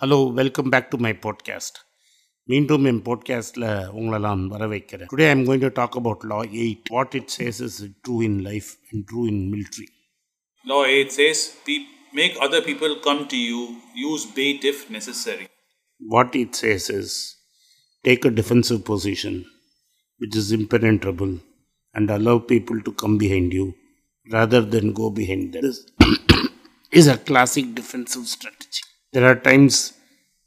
Hello welcome back to my podcast மீண்டும் என் பாட்காஸ்ட்டில் உங்களை நான் வர வைக்கிறேன் today I'm going to talk about law eight what it says is true in life and true in military Law 8 says, "Pe- make other people come to you, use bait if necessary. What it says is take a defensive position which is impenetrable and allow people to come behind you rather than go behind them. This is a classic defensive strategy. there are times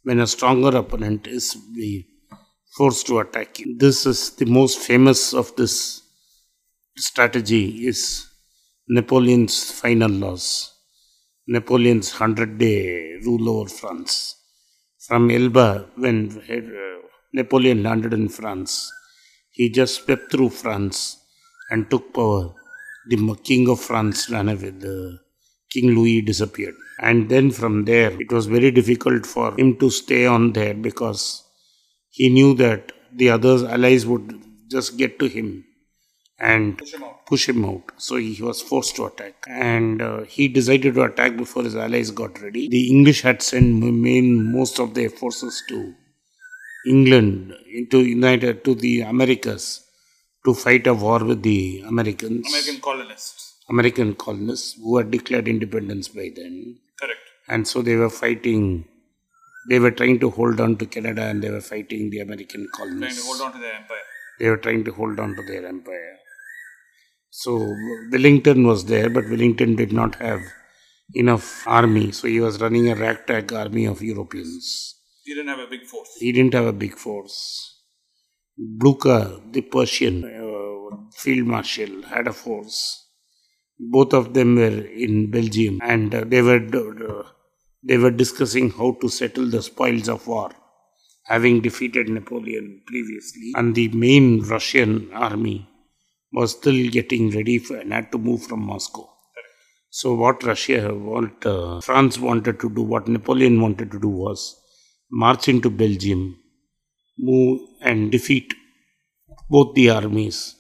when a stronger opponent is forced to attack you. This is the most famous of this strategy is Napoleon's final loss. Napoleon's 100 day rule over France. From Elba, when uh, Napoleon landed in France, he just swept through France and took power. The king of France ran away. The King Louis disappeared. And then from there, it was very difficult for him to stay on there because he knew that the other allies would just get to him and push him out. So he was forced to attack. And uh, he decided to attack before his allies got ready. The English had sent main most of their forces to England, into United, to the Americas to fight a war with the Americans, American colonists. American colonists who had declared independence by then. And so they were fighting, they were trying to hold on to Canada and they were fighting the American Trying to hold on to their empire. They were trying to hold on to their empire. So Wellington was there, but Wellington did not have enough army. So he was running a ragtag army of Europeans. He didn't have a big force. He didn't have a big force. Blucher, the Prussian uh, field marshal, had a force. Both of them were in Belgium, and uh, they were uh, they were discussing how to settle the spoils of war, having defeated Napoleon previously. And the main Russian army was still getting ready for, and had to move from Moscow. So what Russia, what uh, France wanted to do, what Napoleon wanted to do was march into Belgium, move and defeat both the armies.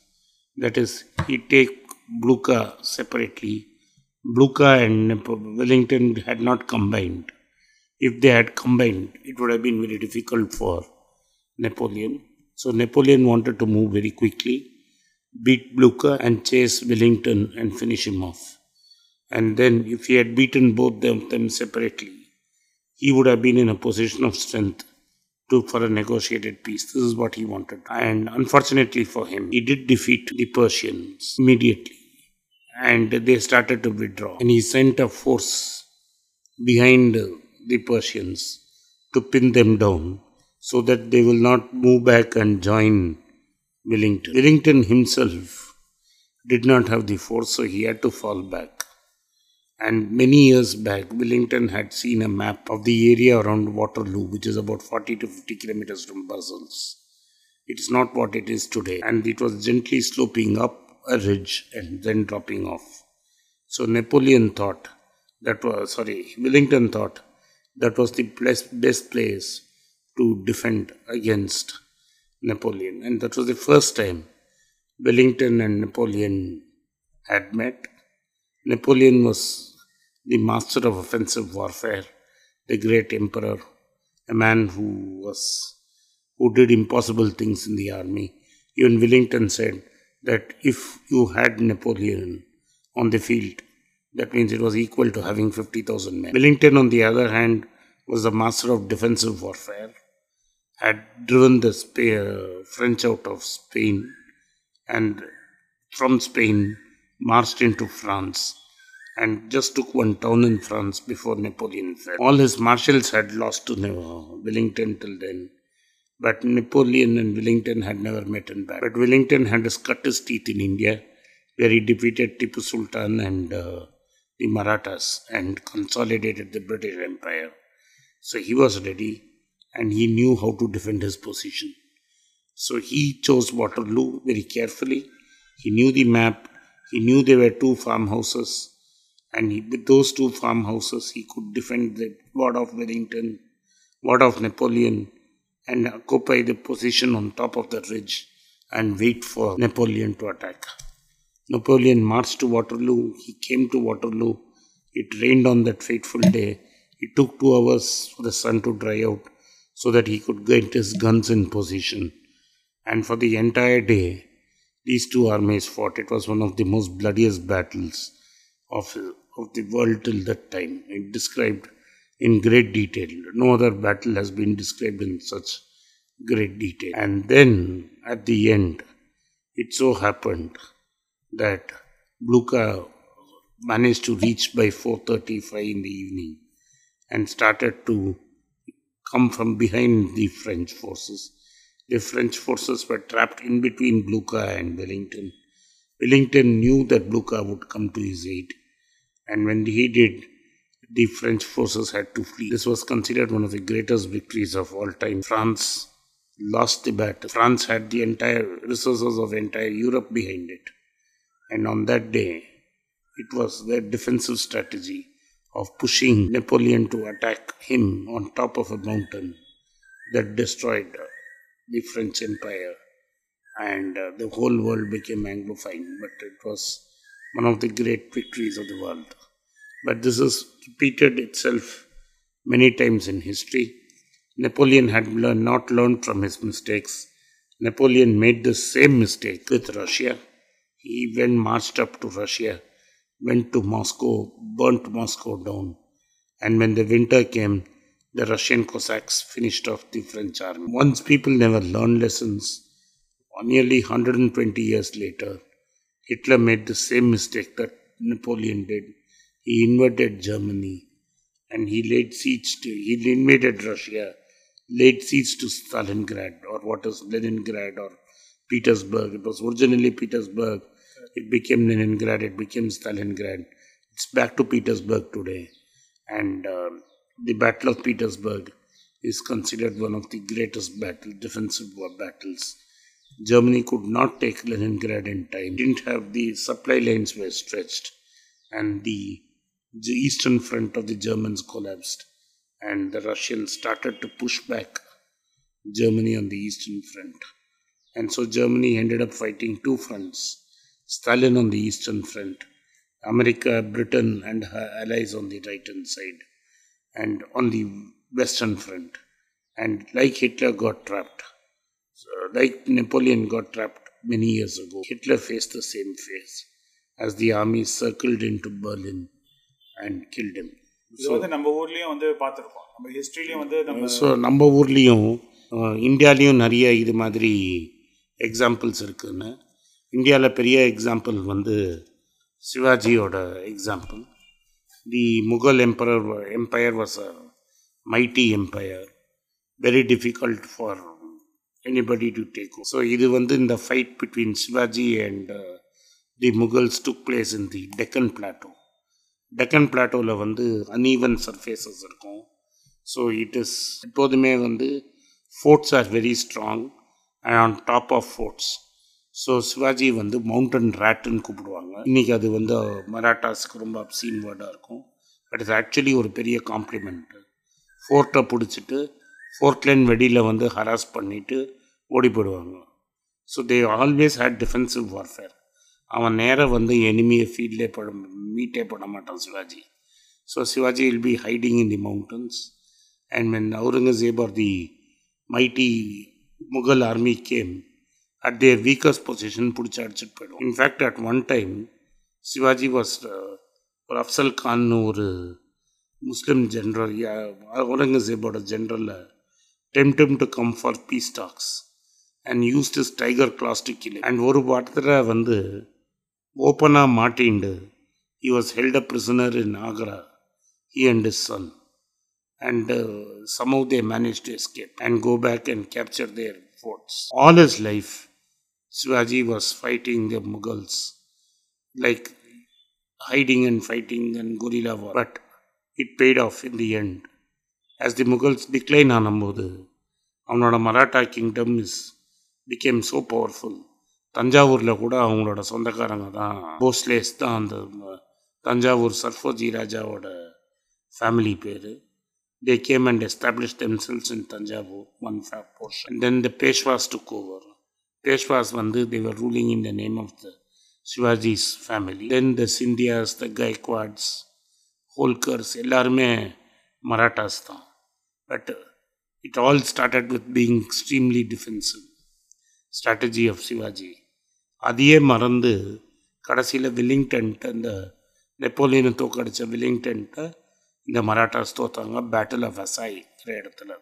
That is, he take Blucher separately. Blucher and Wellington had not combined. If they had combined, it would have been very difficult for Napoleon. So Napoleon wanted to move very quickly, beat Blucher and chase Wellington and finish him off. And then, if he had beaten both of them separately, he would have been in a position of strength to for a negotiated peace. This is what he wanted. And unfortunately for him, he did defeat the Prussians immediately. And they started to withdraw. And he sent a force behind the Prussians to pin them down so that they will not move back and join Wellington. Wellington himself did not have the force, so he had to fall back. And many years back, Wellington had seen a map of the area around Waterloo, which is about 40 to 50 kilometers from Brussels. It's not what it is today. And it was gently sloping up a ridge and then dropping off. So Napoleon thought that was, sorry, Wellington thought that was the best place to defend against Napoleon. And that was the first time Wellington and Napoleon had met. Napoleon was the master of offensive warfare, the great emperor, a man who was who did impossible things in the army. Even Wellington said that if you had Napoleon on the field, that means it was equal to having 50,000 men. Wellington, on the other hand, was the master of defensive warfare, had driven the French out of Spain, and from Spain marched into France and just took one town in France before Napoleon fell. All his marshals had lost to Ne- Wellington till then, but Napoleon and Wellington had never met in battle. But Wellington had cut his teeth in India, where he defeated Tipu Sultan and uh, the Marathas and consolidated the British Empire. So he was ready and he knew how to defend his position. So he chose Waterloo very carefully. He knew the map. He knew there were two farmhouses. And he, with those two farmhouses, he could defend the ward of Wellington, ward of Napoleon, and occupy the position on top of the ridge and wait for Napoleon to attack. Napoleon marched to Waterloo. He came to Waterloo. It rained on that fateful day. It took two hours for the sun to dry out so that he could get his guns in position. And for the entire day, these two armies fought. It was one of the most bloodiest battles of, of the world till that time. It described in great detail. No other battle has been described in such great detail. And then at the end, it so happened that Blucher managed to reach by 4.35 in the evening and started to come from behind the French forces. The French forces were trapped in between Blucher and Wellington. Wellington knew that Blucher would come to his aid, and when he did, the French forces had to flee. This was considered one of the greatest victories of all time. France lost the battle. France had the entire resources of entire Europe behind it. And on that day, it was their defensive strategy of pushing Napoleon to attack him on top of a mountain that destroyed the French Empire and uh, the whole world became Anglophone. But it was one of the great victories of the world. But this has repeated itself many times in history. Napoleon had learned, not learned from his mistakes. Napoleon made the same mistake with Russia. He went marched up to Russia, went to Moscow, burnt Moscow down. And when the winter came, the Russian Cossacks finished off the French army. Once people never learn lessons, nearly 120 years later, Hitler made the same mistake that Napoleon did. He invaded Germany and he laid siege to, he invaded Russia, laid siege to Stalingrad or what is Leningrad or Petersburg. It was originally Petersburg. It became Leningrad, it became Stalingrad. It's back to Petersburg today. And uh, the Battle of Petersburg is considered one of the greatest battle, defensive war battles. Germany could not take Leningrad in time, didn't have the supply lines were stretched, and the, the eastern front of the Germans collapsed, and the Russians started to push back Germany on the eastern front. And so Germany ended up fighting two fronts Stalin on the eastern front, America, Britain, and her allies on the right hand side, and on the western front. And like Hitler got trapped, so like Napoleon got trapped many years ago, Hitler faced the same fate as the army circled into Berlin and killed him. இது வந்து நம்ம ஊர்லயும் வந்து பார்த்துருக்கோம் நம்ம ஹிஸ்டரியிலயும் வந்து நம்ம so நம்ம ஊர்லேயும் இந்தியாலேயும் நிறைய இது மாதிரி எக்ஸாம்பிள்ஸ் இருக்குன்னு இந்தியாவில் பெரிய எக்ஸாம்பிள் வந்து சிவாஜியோட example the Mughal emperor empire was a mighty empire very difficult for anybody to take so இது வந்து இந்த fight between Sivaji and the Mughals took place in the Deccan Plato Deccan பிளாட்டோவில் வந்து அன்ஈவன் சர்ஃபேசஸ் இருக்கும் ஸோ இட் இஸ் எப்போதுமே வந்து forts are very strong and on top of forts so Shivaji வந்து mountain ரேட்டுன்னு கூப்பிடுவாங்க. இன்றைக்கி அது வந்து மராட்டாஸ்க்கு ரொம்ப அப்சீன் வேர்டாக இருக்கும். பட் இது ஆக்சுவலி ஒரு பெரிய காம்ப்ளிமெண்ட்டு ஃபோர்ட்டை பிடிச்சிட்டு ஃபோர்ட்லேன் வெடியில் வந்து ஹராஸ் பண்ணிவிட்டு ஓடி போயிடுவாங்க. So they always had defensive warfare அவன் நேராக வந்து எனிமியை ஃபீல்டே பட மீட்டே பண்ண மாட்டான் Shivaji. So Shivaji will be hiding in the mountains and when Aurangzeb are the mighty Mughal army came at their weakest position பிடிச்சி அடிச்சுட்டு போயிடும் in fact at one time Sivaji was ஒரு அஃப்சல் கான்னு ஒரு முஸ்லீம் ஜென்ரல் அவுரங்கசீபோட ஜென்ரலில் டெம்டம் to come for peace talks and used is tiger claws to kill and ஒரு பாட்டத்தில் வந்து ஓப்பனாக மாட்டிண்டு he was held a prisoner in Agra he and his son and uh, somehow they managed to escape and go back and capture their forts. All his life, Shivaji was fighting the Mughals like hiding and fighting and guerrilla war. It paid off in the end end. The Mughals decline ஆனும்போது அவனோட Maratha kingdom is become so powerful தஞ்சாவூரில் கூட அவங்களோட சொந்தக்காரங்க தான் போஸ்லேஸ் தான் அந்த தஞ்சாவூர் சர்ஃபோஜி ராஜாவோட family பேர் they came and establish themselves in Thanjavur one fab portion then the Peshwas to cover Peshwas, வந்து they were ruling in the name of the Shivaji's family Then the Scindias the Gaekwads Holkars எல்லாருமே மராட்டாஸ் தான். But it all started with being extremely defensive strategy of Shivaji அதையே மறந்து கடைசியில் வில்லிங்டன்ட்டு இந்த நெப்போலியனை தோக்கடித்த வில்லிங்டன்ட்டை இந்த மராட்டாஸ் தோத்தாங்க. Battle of அசாய்ங்கிற இடத்துல.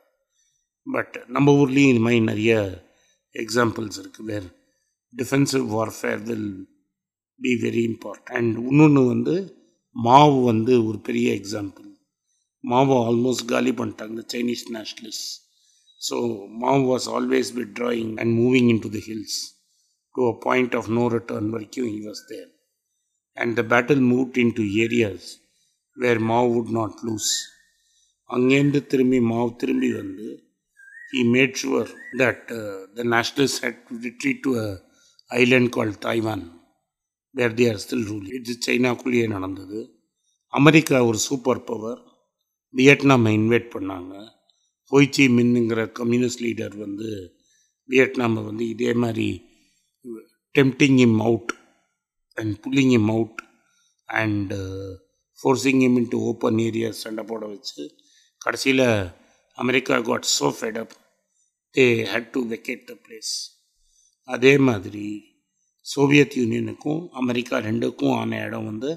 But நம்ம ஊர்லேயும் இது மாதிரி நிறைய எக்ஸாம்பிள்ஸ் இருக்குது where defensive warfare will be very important and இன்னொன்று வந்து மாவு வந்து ஒரு பெரிய எக்ஸாம்பிள் மாவு ஆல்மோஸ்ட் காலி பண்ணிட்டாங்க Chinese nationalist so Mao was always withdrawing and moving in to the hills to a point of no return வரைக்கும் he was there and the battle moved in to areas where Mao would not lose அங்கேருந்து திரும்பி மாவு திரும்பி வந்து he made sure that uh, the nationalists had to retreat to a island called Taiwan, where they are still ruling. இது சைனாக்குள்ளேயே நடந்தது. America ஒரு super power வியட்நாமை invite பண்ணாங்க. ஹோய்ச்சி மின்னுங்கிற communist leader வந்து வியட்நாமை வந்து இதே மாதிரி tempting him out and pulling him out and forcing him into open areas சண்டை போட வச்சு கடைசியில் America got so fed up they had to vacate the place அதே மாதிரி சோவியத் யூனியனுக்கும் அமெரிக்கா ரெண்டுக்கும் ஆன இடம் வந்து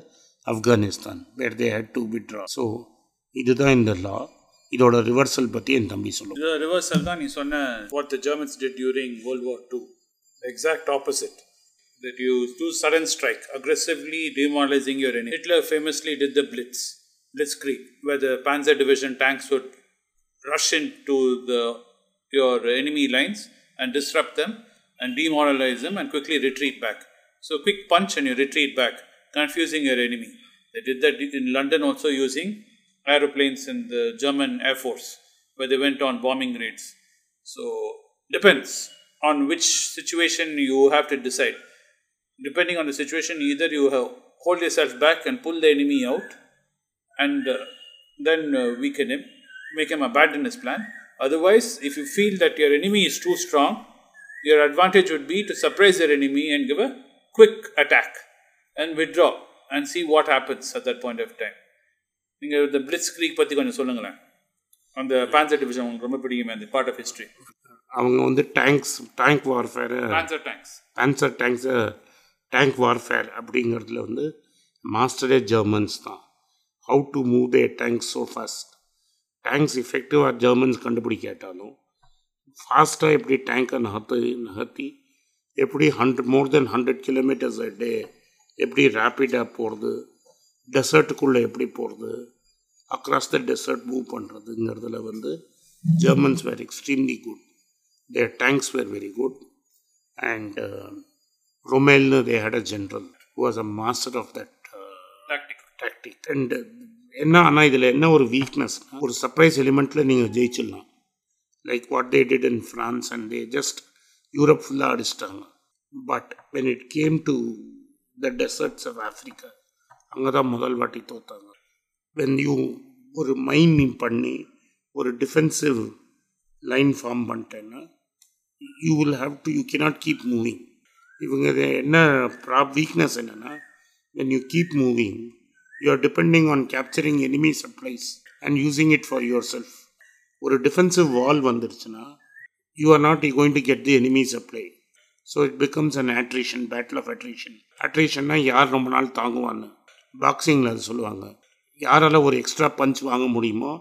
Afghanistan where they had to withdraw so இதுதான் இந்த லா இதோட ரிவர்சல் பற்றி என் தம்பி சொல்லும் இதோட ரிவர்சல் தான் நீ சொன்ன what the Germans did during World War II. The exact. That you do sudden strike, aggressively demoralizing your enemy. Hitler famously did the Blitz, Blitzkrieg, where the Panzer Division tanks would rush into the your enemy lines and disrupt them and demoralize them and quickly retreat back. So quick punch and you retreat back, confusing your enemy. They did that in London also using aeroplanes in the German Air Force, where they went on bombing raids. So depends on which situation you have to decide. Depending on the situation, either you have hold yourself back and pull the enemy out, and uh, then uh, weaken him, make him abandon his plan. Otherwise, if you feel that your enemy is too strong, your advantage would be to surprise your enemy and give a quick attack and withdraw and see what happens at that point of time. நீங்கள் இந்த blitz creek பற்றி கொஞ்சம் சொல்லுங்களேன். அந்த பான்சர் division உங்களுக்கு ரொம்ப பிடிக்குமே அந்த பார்ட் ஆஃப் ஹிஸ்ட்ரி அவங்க வந்து டேங்க்ஸ் டேங்க் வார்ஃபேரை பான்சர் டேங்க்ஸ் ஆன்சர் டேங்க்ஸை டேங்க் வார்ஃபேர் அப்படிங்கிறதுல வந்து மாஸ்டரே ஜெர்மன்ஸ் தான். How to move the tank so fast tanks எஃபெக்டிவாக ஜெர்மன்ஸ் கண்டுபிடிக்காட்டாலும் ஃபாஸ்ட்டாக எப்படி டேங்கை நகர்த்து நகர்த்தி எப்படி hundred more than hundred kilometres day எப்படி ரேப்பிடாக போகிறது டெசர்ட்டுக்குள்ளே எப்படி போகிறது அக்ராஸ் த டெசர்ட் மூவ் பண்ணுறதுங்கிறதுல வந்து Germans were extremely good their tanks were very good and ரொமேல்னு they had a general was a master of that tactic tactic and என்ன ஆனால் இதில் என்ன ஒரு வீக்னஸ் ஒரு சர்ப்ரைஸ் எலிமெண்ட்டில் நீங்கள் ஜெயிச்சிடலாம். Like what they did in France and they just Europe ஃபுல்லாக அடிச்சிட்டாங்க. But when it came to the deserts of Africa அங்கே தான் முதல் வாட்டி தோத்தாங்க. வென் யூ ஒரு மைன் பண்ணி ஒரு டிஃபென்சிவ் லைன் ஃபார்ம் பண்ணிட்டேன்னா you will have to you cannot keep moving இவங்க இது என்ன ப்ராப் வீக்னஸ் என்னென்னா when you keep moving you are depending on capturing enemy supplies and using it for yourself ஒரு defensive wall வந்துருச்சுன்னா you are not you going to get the enemy supply so it becomes an attrition battle of attrition அட்ரேஷன்னா யார் ரொம்ப நாள் தாங்குவான்னு? பாக்ஸிங்கில் அது சொல்லுவாங்க. யாரால் ஒரு extra punch வாங்க முடியுமோ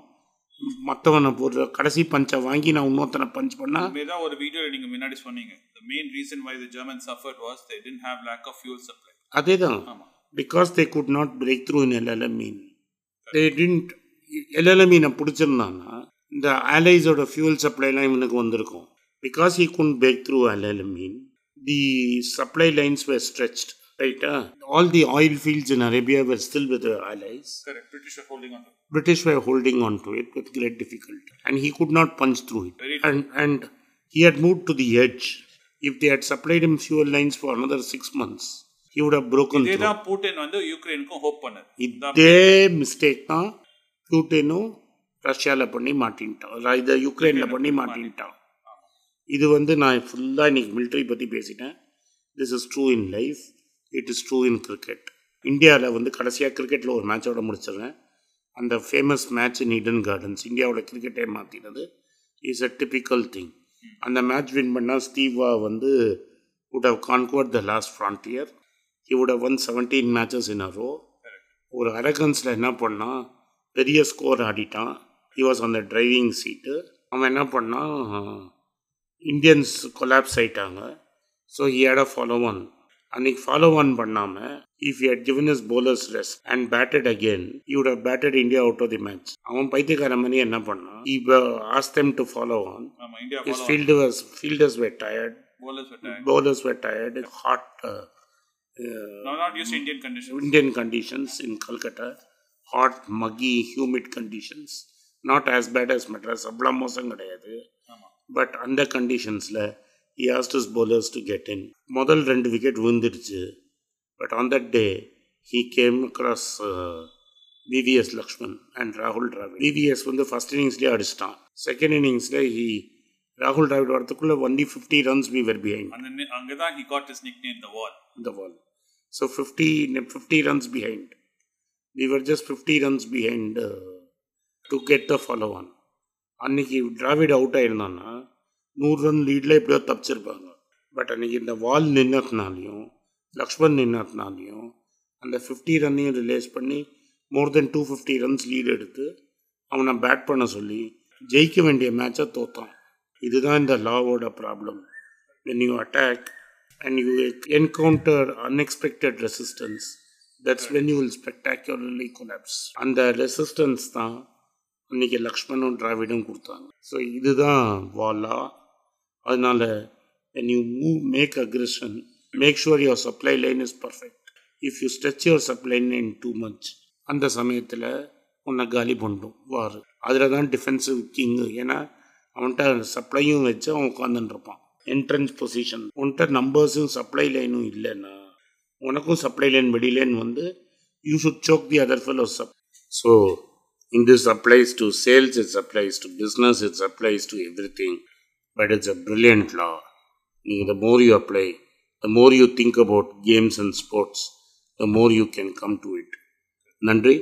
மற்றவனை ஒரு கடைசி பஞ்சை வாங்கி நான் இன்னொருத்தனை பஞ்ச் பண்ணால் தான் ஒரு வீடியோவில் நீங்கள் முன்னாடி சொன்னீங்க. Main reason why the German suffered was they didn't have lack of fuel supply அதே தான் ஆமாம் because they could not break through in El Alamein. They didn't LLM மீனை பிடிச்சிருந்தான்னா இந்த அலைஸோட ஃபியூல் சப்ளைலாம் இவனுக்கு வந்திருக்கும் because he couldn't break through அலலம் mean the supply lines were stretched ரைட்டா all the oil fields in Arabia were still with allies British were holding on to it with great difficult and he could not punch through it and and he had move to the edge if they had supplied him fuel lines for another six months he would have broken இதே through. தான் பூட்டின் வந்து யுக்ரைனுக்கும் hope பண்ணது. இதே mistake தான் பியூட்டினும் ரஷ்யாவில் பண்ணி மாட்டின்ட்டான். இதை யுக்ரைனில் பண்ணி மாட்டின்ட்டான். இது வந்து நான் ஃபுல்லாக இன்னைக்கு மிலிட்ரி பற்றி பேசிட்டேன். This is true in life it is true in cricket இந்தியாவில் வந்து கடைசியாக கிரிக்கெட்டில் ஒரு மேட்சோட முடிச்சிடுறேன். அந்த ஃபேமஸ் மேட்ச் இன் இடன் கார்டன்ஸ் இந்தியாவோட கிரிக்கெட்டே மாற்றினது இஸ் அ டிபிக்கல் திங் அந்த மேட்ச் வின் பண்ணால் ஸ்டீவா வந்து would have conquered the last frontier. he would have won 17 matches in a row ஒரு அரகன்ஸில் என்ன பண்ணான் பெரிய ஸ்கோர் ஆடிட்டான் he was on the driving seat அவன் என்ன பண்ணான் இந்தியன்ஸ் கொலாப்ஸ் ஆயிட்டாங்க so he had a follow on அன்னைக்கு ஃபாலோ ஒன் பண்ணாமல் if you hut given his bowlers rest and batted again you would have batted India out of the match அவன் பைத்தியக்கார மாதிரி என்ன பண்ணான் he asked them to follow on ஆமா India his field was fielders were tired bowlers were tired. bowlers were tired hot uh, No, not used to Indian conditions. Indian conditions in Calcutta, hot, muggy, humid conditions. Not as bad as Madras, அவ்வளோ மோசம் கிடையாது ஆமா but அந்த கண்டிஷன்ஸில் he asked his bowlers to get in முதல் ரெண்டு wicket விழுந்துடுச்சு but on that day he game across VVS Lakshman and ராகுல் Dravid VVS வந்து first இன்னிங்ஸ்லேயே அடிச்சிட்டான் செகண்ட் இன்னிங்ஸில் ஹி ராகுல் Dravid வரதுக்குள்ளே only fifty runs we were behind அந்த நி- அங்கதான் he got his nickname the wall the wall. So 50, 50 runs behind. We were just 50 runs behind uh, to get the follow on. அன்னைக்கு Dravid out ஆயிருந்தான்னா நூறு run லீடில் எப்படியோ தப்பிச்சிருப்பாங்க but அன்னைக்கு இந்த வால் நின்னதுனாலையும் லக்ஷ்மண் நின்னதுனாலையும் அந்த fifty ரன்னையும் ரிலேஸ் பண்ணி more than two fifty runs lead எடுத்து அவனை பேட் பண்ண சொல்லி ஜெயிக்க வேண்டிய மேட்சை தோத்தான் இதுதான் இந்த லாவோட problem when you attack and you encounter unexpected resistance that's when you will spectacularly collapse அந்த ரெசிஸ்டன்ஸ் தான் இன்னைக்கு லக்ஷ்மணும் டிராவிடும் கொடுத்தாங்க ஸோ இதுதான் வாலா அதனால when you move make aggression make sure your supply line is perfect if you stretch your supply line too much அந்த சமயத்தில் உன்னை காலி பண்ணிடும் வார் அதில் தான் டிஃபென்சிவ் கிங்கு ஏன்னா அவன்கிட்ட சப்ளையும் வச்சு அவன் உட்காந்துட்டு இருப்பான் என்ட்ரன்ஸ் பொசிஷன் உன்கிட்ட நம்பர்ஸும் சப்ளை லைனும் இல்லைன்னா உனக்கும் சப்ளை லைன் வெளியிலேன்னு வந்து you should choke the other fellow sub so in this applies to sales it's applies to business it's applies to every thing but it's a brilliant லா நீங்கள் த more you apply the more you think about games and sports the more you can come to it நன்றி